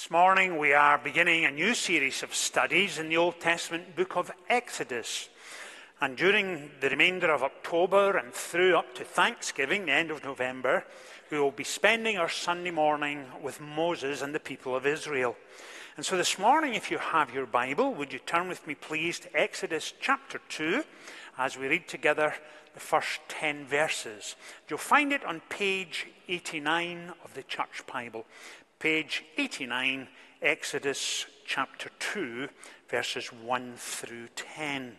This morning we are beginning a new series of studies in the Old Testament book of Exodus. And during the remainder of October and through up to Thanksgiving, the end of November, we will be spending our Sunday morning with Moses and the people of Israel. And so this morning, if you have your Bible, would you turn with me, please, to Exodus chapter 2 as we read together the first 10 verses. You'll find it on page 89 of the Church Bible page 89, Exodus chapter 2, verses 1 through 10.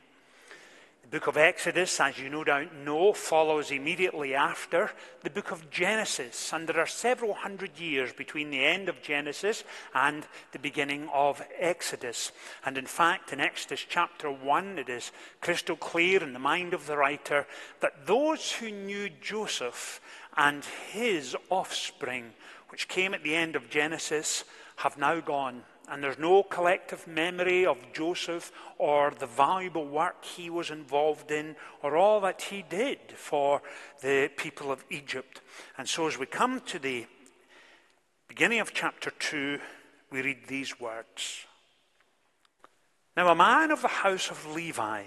The book of Exodus, as you no doubt know, follows immediately after the book of Genesis, and there are several hundred years between the end of Genesis and the beginning of Exodus. And in fact, in Exodus chapter 1, it is crystal clear in the mind of the writer that those who knew Joseph and his offspring which came at the end of Genesis, have now gone. And there's no collective memory of Joseph or the valuable work he was involved in or all that he did for the people of Egypt. And so, as we come to the beginning of chapter 2, we read these words Now, a man of the house of Levi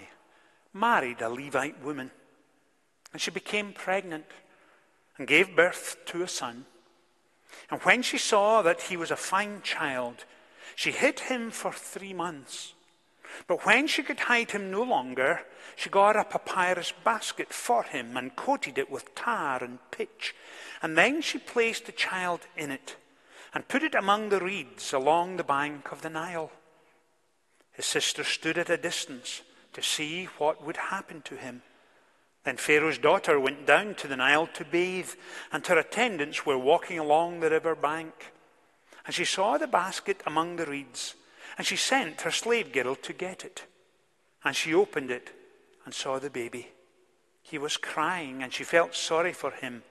married a Levite woman, and she became pregnant and gave birth to a son. And when she saw that he was a fine child, she hid him for three months. But when she could hide him no longer, she got a papyrus basket for him and coated it with tar and pitch. And then she placed the child in it and put it among the reeds along the bank of the Nile. His sister stood at a distance to see what would happen to him. Then Pharaoh's daughter went down to the Nile to bathe, and her attendants were walking along the river bank. And she saw the basket among the reeds, and she sent her slave girl to get it. And she opened it and saw the baby. He was crying, and she felt sorry for him.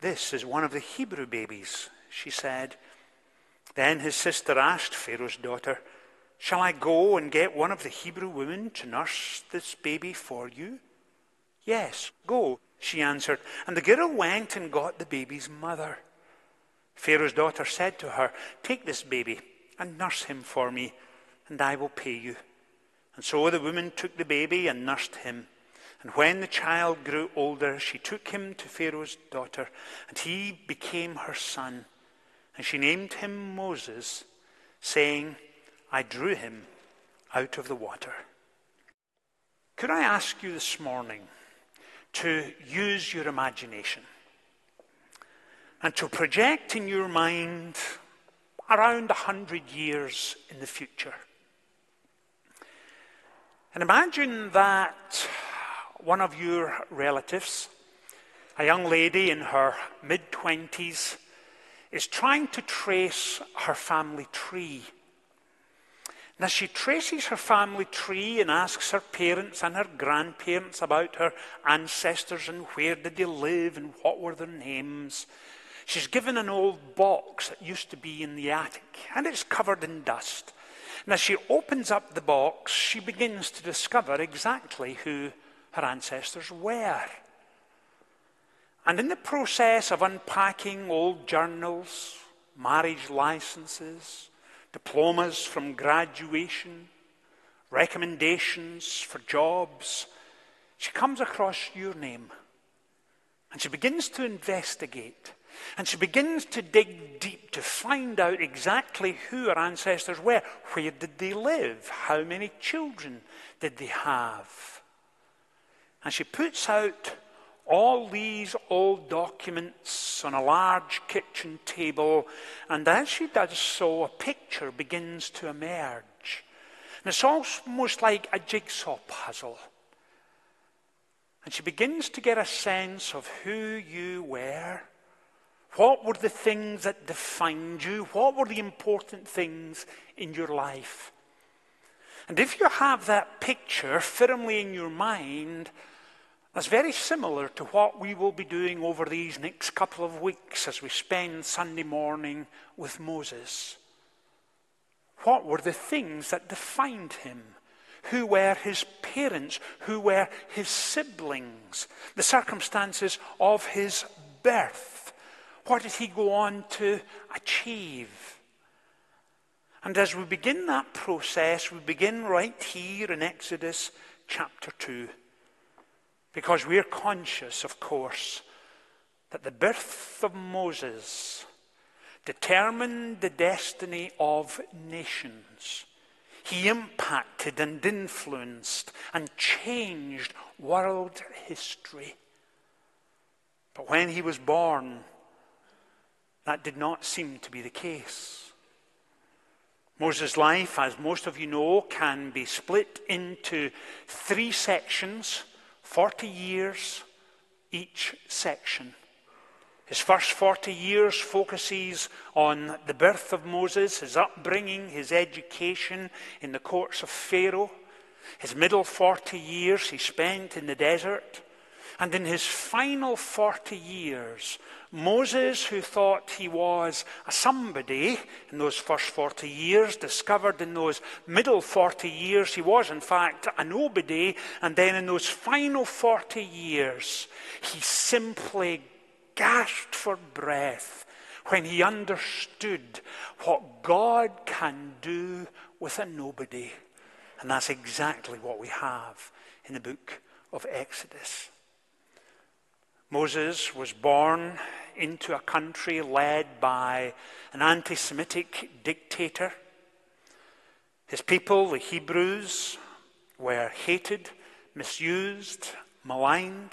This is one of the Hebrew babies, she said. Then his sister asked Pharaoh's daughter, Shall I go and get one of the Hebrew women to nurse this baby for you? Yes, go, she answered. And the girl went and got the baby's mother. Pharaoh's daughter said to her, Take this baby and nurse him for me, and I will pay you. And so the woman took the baby and nursed him. And when the child grew older, she took him to Pharaoh's daughter, and he became her son. And she named him Moses, saying, I drew him out of the water. Could I ask you this morning? To use your imagination and to project in your mind around hundred years in the future. And imagine that one of your relatives, a young lady in her mid 20s, is trying to trace her family tree as she traces her family tree and asks her parents and her grandparents about her ancestors and where did they live and what were their names, she's given an old box that used to be in the attic and it's covered in dust. And as she opens up the box, she begins to discover exactly who her ancestors were. And in the process of unpacking old journals, marriage licenses, diplomas from graduation, recommendations for jobs. She comes across your name and she begins to investigate and she begins to dig deep to find out exactly who her ancestors were. Where did they live? How many children did they have? And she puts out all these old documents on a large kitchen table, and as she does so, a picture begins to emerge. And it's almost like a jigsaw puzzle. And she begins to get a sense of who you were. What were the things that defined you? What were the important things in your life? And if you have that picture firmly in your mind, that's very similar to what we will be doing over these next couple of weeks as we spend Sunday morning with Moses. What were the things that defined him? Who were his parents? Who were his siblings? The circumstances of his birth? What did he go on to achieve? And as we begin that process, we begin right here in Exodus chapter 2. Because we're conscious, of course, that the birth of Moses determined the destiny of nations. He impacted and influenced and changed world history. But when he was born, that did not seem to be the case. Moses' life, as most of you know, can be split into three sections, 40 years each section. His first 40 years focuses on the birth of Moses, his upbringing, his education in the courts of Pharaoh. His middle 40 years he spent in the desert. And in his final 40 years, Moses, who thought he was a somebody in those first 40 years, discovered in those middle 40 years he was, in fact, a nobody. And then in those final 40 years, he simply gasped for breath when he understood what God can do with a nobody. And that's exactly what we have in the book of Exodus. Moses was born into a country led by an anti Semitic dictator. His people, the Hebrews, were hated, misused, maligned.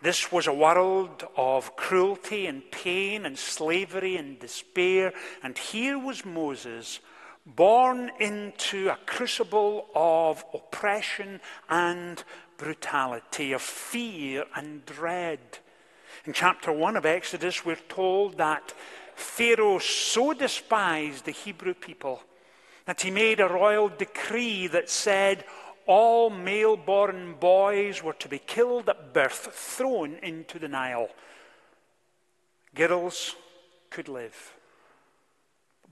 This was a world of cruelty and pain and slavery and despair. And here was Moses, born into a crucible of oppression and brutality, of fear and dread. In chapter 1 of Exodus, we're told that Pharaoh so despised the Hebrew people that he made a royal decree that said all male born boys were to be killed at birth, thrown into the Nile. Girls could live,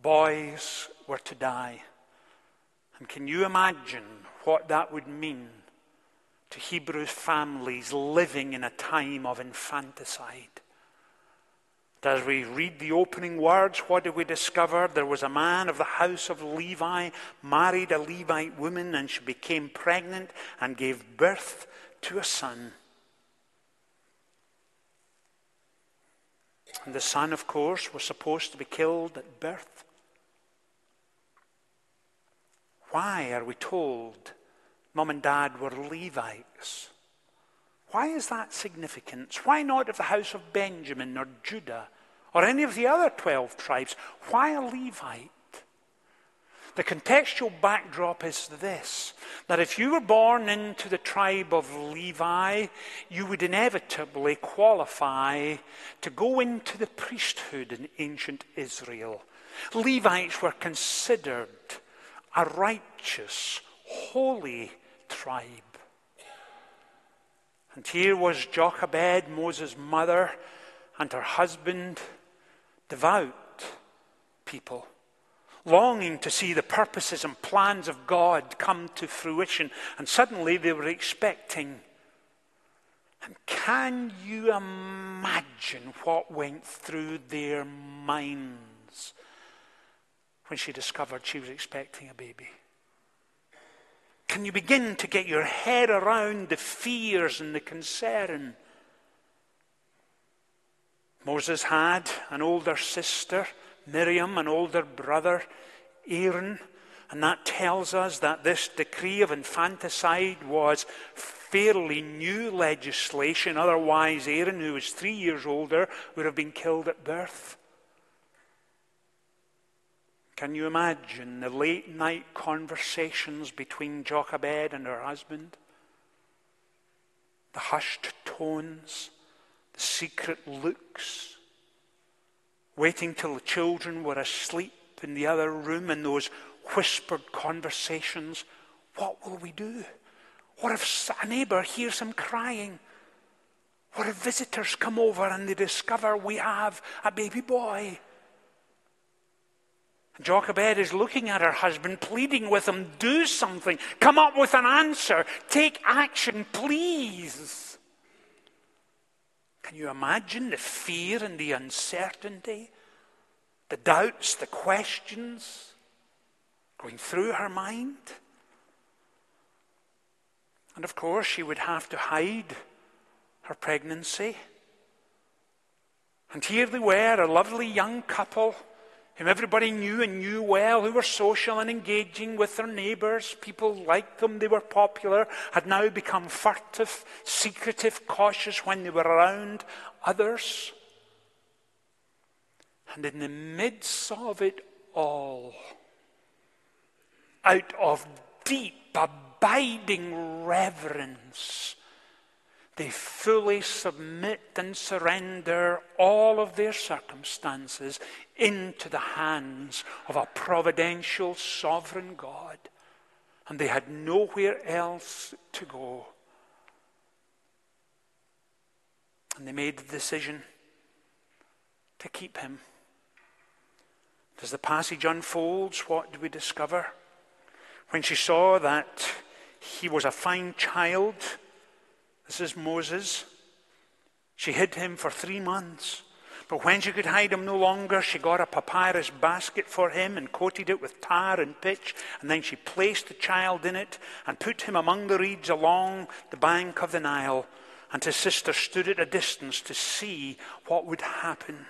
boys were to die. And can you imagine what that would mean to Hebrew families living in a time of infanticide. As we read the opening words, what do we discover? There was a man of the house of Levi, married a Levite woman, and she became pregnant and gave birth to a son. And the son, of course, was supposed to be killed at birth. Why are we told mum and dad were Levites. Why is that significant? Why not of the house of Benjamin or Judah or any of the other 12 tribes? Why a Levite? The contextual backdrop is this that if you were born into the tribe of Levi, you would inevitably qualify to go into the priesthood in ancient Israel. Levites were considered a righteous, holy tribe. And here was Jochebed, Moses' mother, and her husband, devout people, longing to see the purposes and plans of God come to fruition. And suddenly they were expecting. And can you imagine what went through their minds when she discovered she was expecting a baby? Can you begin to get your head around the fears and the concern? Moses had an older sister, Miriam, an older brother, Aaron, and that tells us that this decree of infanticide was fairly new legislation. Otherwise, Aaron, who was three years older, would have been killed at birth. Can you imagine the late night conversations between Jochebed and her husband? The hushed tones, the secret looks, waiting till the children were asleep in the other room in those whispered conversations. What will we do? What if a neighbor hears him crying? What if visitors come over and they discover we have a baby boy? Jochebed is looking at her husband, pleading with him, do something, come up with an answer, take action, please. Can you imagine the fear and the uncertainty? the doubts, the questions going through her mind. And of course, she would have to hide her pregnancy. And here they were, a lovely young couple whom everybody knew and knew well, who were social and engaging with their neighbours. People liked them, they were popular, had now become furtive, secretive, cautious when they were around others. And in the midst of it all, out of deep, abiding reverence, they fully submit and surrender all of their circumstances into the hands of a providential, sovereign God. And they had nowhere else to go. And they made the decision to keep him. As the passage unfolds, what do we discover? When she saw that he was a fine child, this is Moses, she hid him for three months. But when she could hide him no longer, she got a papyrus basket for him and coated it with tar and pitch. And then she placed the child in it and put him among the reeds along the bank of the Nile. And his sister stood at a distance to see what would happen.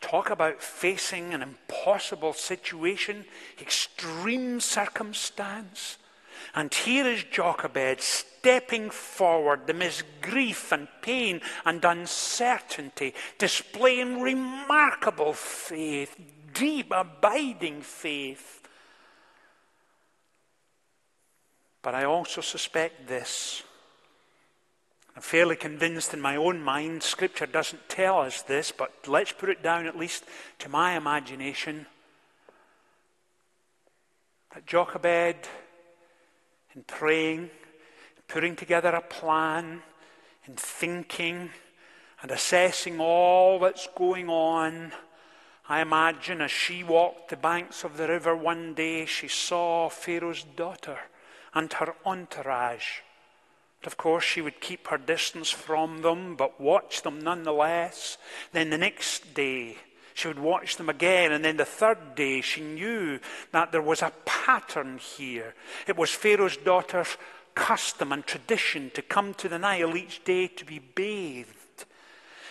Talk about facing an impossible situation, extreme circumstance. And here is Jochebed stepping forward amidst grief and pain and uncertainty, displaying remarkable faith, deep, abiding faith. But I also suspect this. I'm fairly convinced in my own mind, Scripture doesn't tell us this, but let's put it down at least to my imagination that Jochebed in praying, putting together a plan, in thinking and assessing all that's going on. I imagine as she walked the banks of the river one day, she saw Pharaoh's daughter and her entourage. Of course, she would keep her distance from them, but watch them nonetheless. Then the next day, she would watch them again, and then the third day she knew that there was a pattern here. It was Pharaoh's daughter's custom and tradition to come to the Nile each day to be bathed.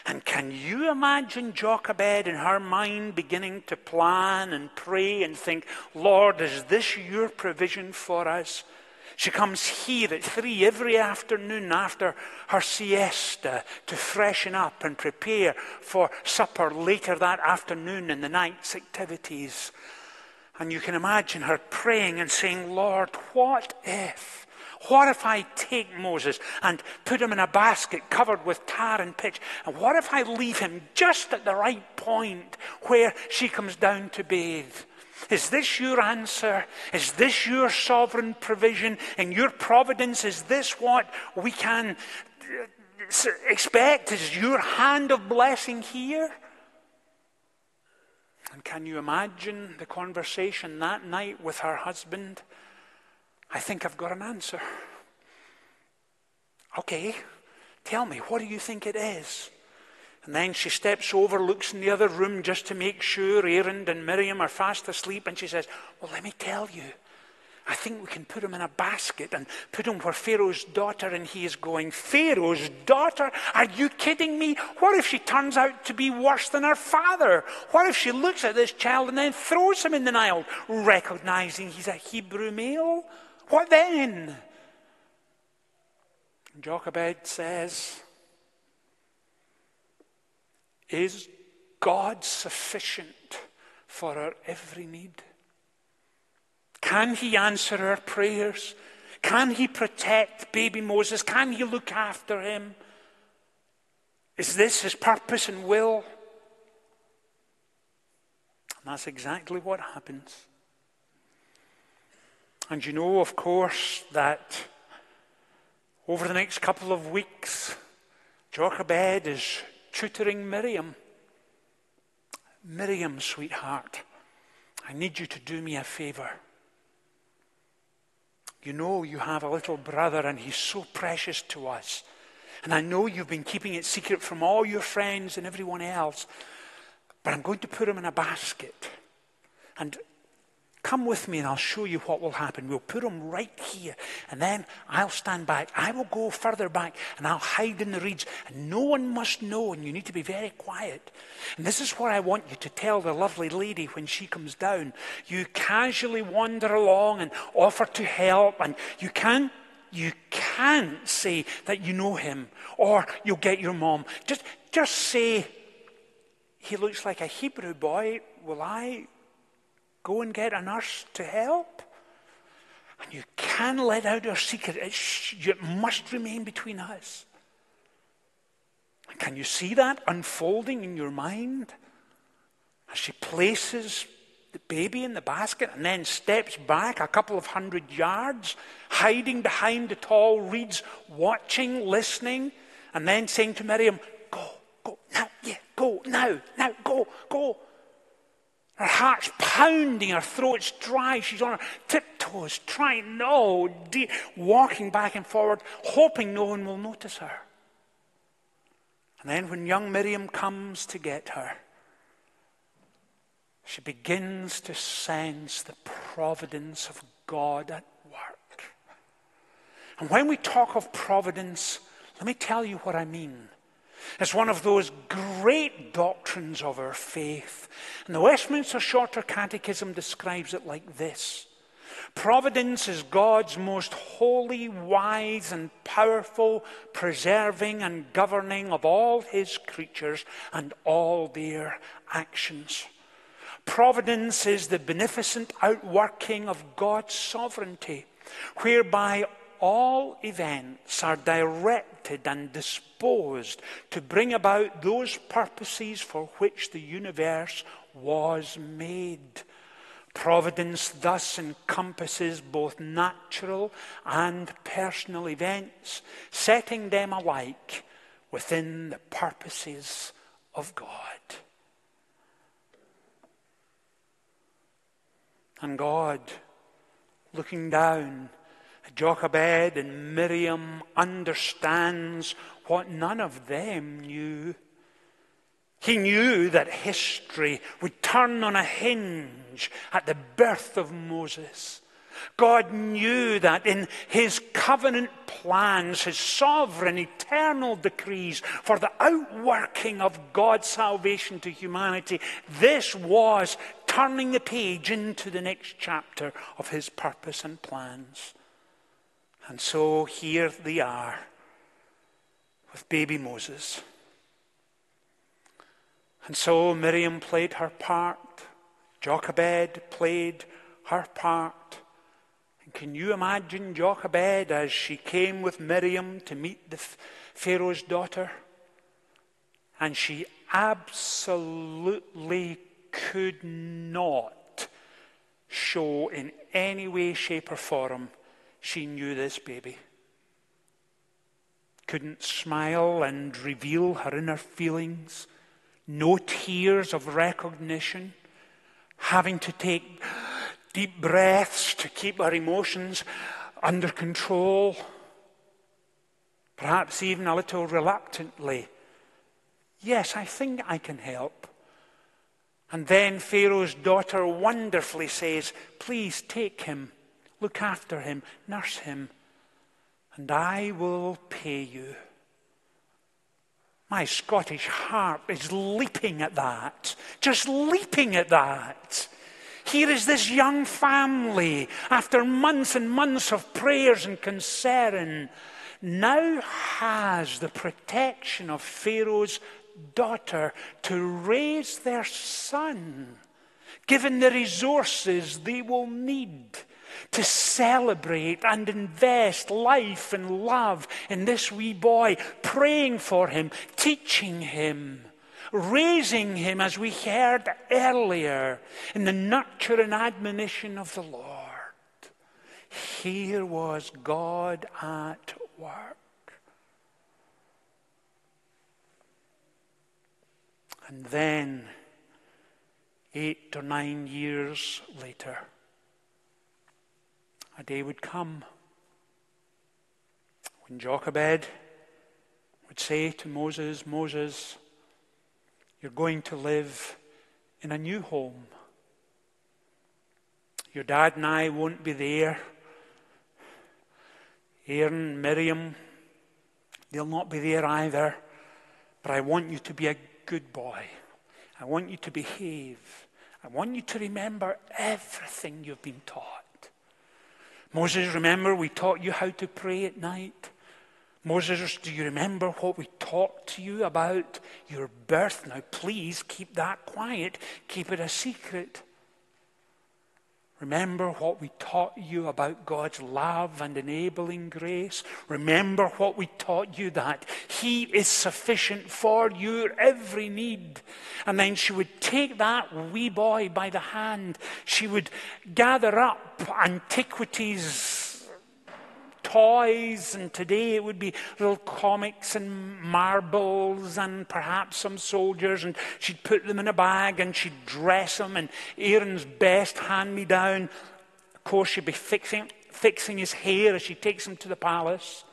And can you imagine Jochebed in her mind beginning to plan and pray and think, Lord, is this your provision for us? She comes here at three every afternoon after her siesta to freshen up and prepare for supper later that afternoon and the night's activities. And you can imagine her praying and saying, Lord, what if? What if I take Moses and put him in a basket covered with tar and pitch? And what if I leave him just at the right point where she comes down to bathe? Is this your answer? Is this your sovereign provision and your providence? Is this what we can uh, expect? Is your hand of blessing here? And can you imagine the conversation that night with her husband? I think I've got an answer. Okay, tell me, what do you think it is? And then she steps over, looks in the other room just to make sure Aaron and Miriam are fast asleep, and she says, Well, let me tell you. I think we can put him in a basket and put him where Pharaoh's daughter, and he is going, Pharaoh's daughter? Are you kidding me? What if she turns out to be worse than her father? What if she looks at this child and then throws him in the Nile, recognizing he's a Hebrew male? What then? Jochebed says, is God sufficient for our every need? Can He answer our prayers? Can He protect baby Moses? Can He look after him? Is this His purpose and will? And that's exactly what happens. And you know, of course, that over the next couple of weeks, Jochebed is tutoring Miriam. Miriam, sweetheart, I need you to do me a favor. You know you have a little brother and he's so precious to us. And I know you've been keeping it secret from all your friends and everyone else, but I'm going to put him in a basket. And Come with me and I'll show you what will happen. We'll put him right here and then I'll stand back. I will go further back and I'll hide in the reeds and no one must know and you need to be very quiet. And this is what I want you to tell the lovely lady when she comes down. You casually wander along and offer to help and you can't you can't say that you know him or you'll get your mom. Just just say he looks like a Hebrew boy. Will I Go and get a nurse to help. And you can let out our secret. It must remain between us. Can you see that unfolding in your mind? As she places the baby in the basket and then steps back a couple of hundred yards, hiding behind the tall reeds, watching, listening, and then saying to Miriam, Go, go, now, yeah, go, now, now, go, go. Her heart's pounding, her throat's dry, she's on her tiptoes, trying, no, de- walking back and forward, hoping no one will notice her. And then when young Miriam comes to get her, she begins to sense the providence of God at work. And when we talk of providence, let me tell you what I mean. It's one of those great doctrines of our faith. And the Westminster Shorter Catechism describes it like this Providence is God's most holy, wise, and powerful preserving and governing of all his creatures and all their actions. Providence is the beneficent outworking of God's sovereignty, whereby all events are directed and disposed to bring about those purposes for which the universe was made. Providence thus encompasses both natural and personal events, setting them alike within the purposes of God. And God, looking down Jochebed and Miriam understands what none of them knew. He knew that history would turn on a hinge at the birth of Moses. God knew that in his covenant plans, his sovereign, eternal decrees for the outworking of God's salvation to humanity, this was turning the page into the next chapter of his purpose and plans. And so here they are with baby Moses. And so Miriam played her part, Jochebed played her part. And can you imagine Jochebed as she came with Miriam to meet the Pharaoh's daughter? And she absolutely could not show in any way, shape, or form she knew this baby. Couldn't smile and reveal her inner feelings. No tears of recognition. Having to take deep breaths to keep her emotions under control. Perhaps even a little reluctantly. Yes, I think I can help. And then Pharaoh's daughter wonderfully says, Please take him. Look after him, nurse him, and I will pay you. My Scottish heart is leaping at that, just leaping at that. Here is this young family, after months and months of prayers and concern, now has the protection of Pharaoh's daughter to raise their son, given the resources they will need to celebrate and invest life and love in this wee boy, praying for him, teaching him, raising him, as we heard earlier, in the nurture and admonition of the Lord. Here was God at work. And then, eight or nine years later, a day would come when Jochebed would say to Moses, Moses, you're going to live in a new home. Your dad and I won't be there. Aaron, Miriam, they'll not be there either. But I want you to be a good boy. I want you to behave. I want you to remember everything you've been taught. Moses, remember we taught you how to pray at night? Moses, do you remember what we talked to you about your birth? Now, please keep that quiet. Keep it a secret. Remember what we taught you about God's love and enabling grace. Remember what we taught you that He is sufficient for your every need. And then she would take that wee boy by the hand. She would gather up antiquities toys, and today it would be little comics and marbles and perhaps some soldiers, and she'd put them in a bag and she'd dress them, and Aaron's best hand me down. Of course, she'd be fixing, fixing his hair as she takes him to the palace.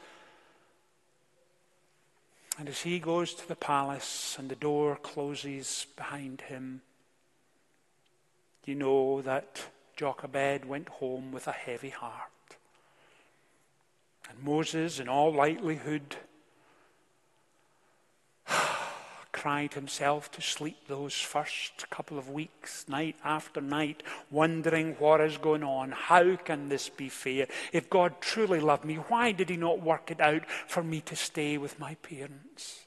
And as he goes to the palace and the door closes behind him, you know that Jochebed went home with a heavy heart. And Moses, in all likelihood, cried himself to sleep those first couple of weeks, night after night, wondering what is going on. How can this be fair? If God truly loved me, why did He not work it out for me to stay with my parents?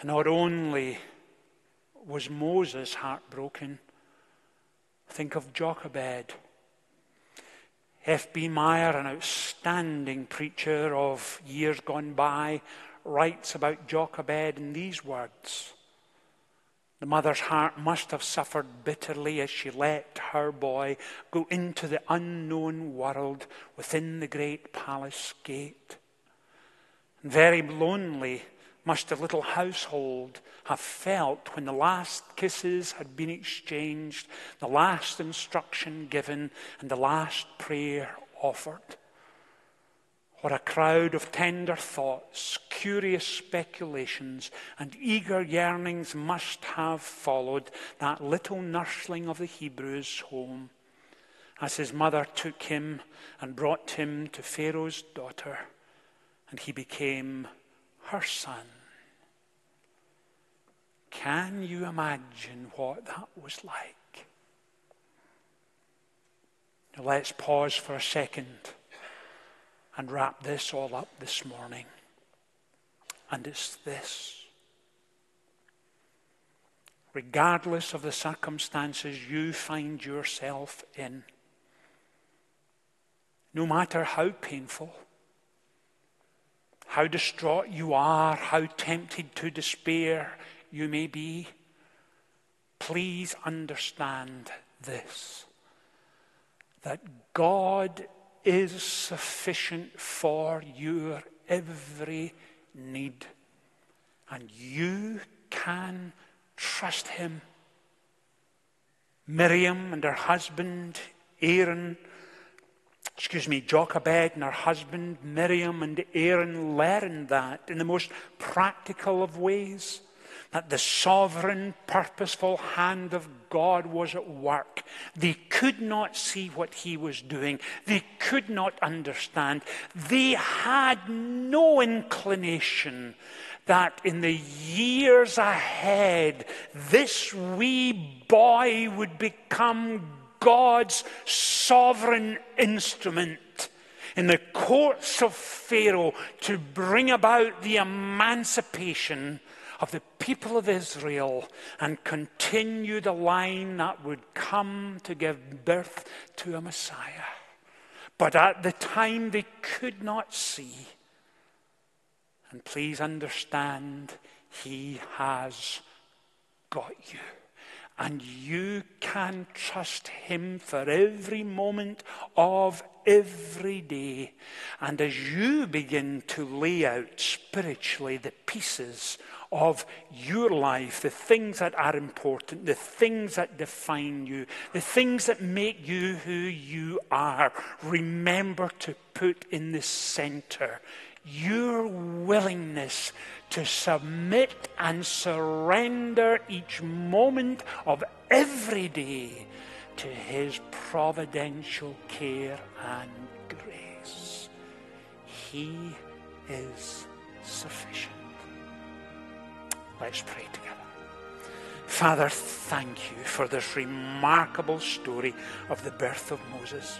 And not only was Moses heartbroken, think of Jochebed F.B. Meyer, an outstanding preacher of years gone by, writes about Jochebed in these words. The mother's heart must have suffered bitterly as she let her boy go into the unknown world within the great palace gate. And very lonely must the little household have felt when the last kisses had been exchanged, the last instruction given, and the last prayer offered. What a crowd of tender thoughts, curious speculations, and eager yearnings must have followed that little nursling of the Hebrews home as his mother took him and brought him to Pharaoh's daughter, and he became her son. Can you imagine what that was like? Now let's pause for a second and wrap this all up this morning. And it's this. Regardless of the circumstances you find yourself in, no matter how painful, how distraught you are, how tempted to despair you may be, please understand this that God is sufficient for your every need, and you can trust Him. Miriam and her husband, Aaron, excuse me, Jochebed and her husband, Miriam and Aaron learned that in the most practical of ways that the sovereign, purposeful hand of God was at work. They could not see what he was doing. They could not understand. They had no inclination that in the years ahead, this wee boy would become God's sovereign instrument in the courts of Pharaoh to bring about the emancipation of the people of Israel and continue the line that would come to give birth to a Messiah. But at the time they could not see. And please understand, He has got you. And you can trust Him for every moment of every day. And as you begin to lay out spiritually the pieces of your life, the things that are important, the things that define you, the things that make you who you are, remember to put in the center your willingness to submit and surrender each moment of every day to His providential care and grace. He is sufficient. Let's pray together. Father, thank you for this remarkable story of the birth of Moses.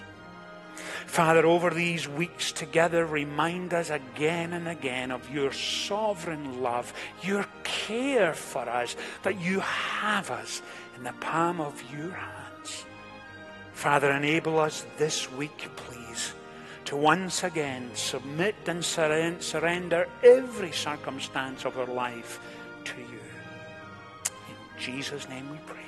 Father, over these weeks together, remind us again and again of your sovereign love, your care for us, that you have us in the palm of your hands. Father, enable us this week, please, to once again submit and surrender every circumstance of our life to you. In Jesus' name we pray.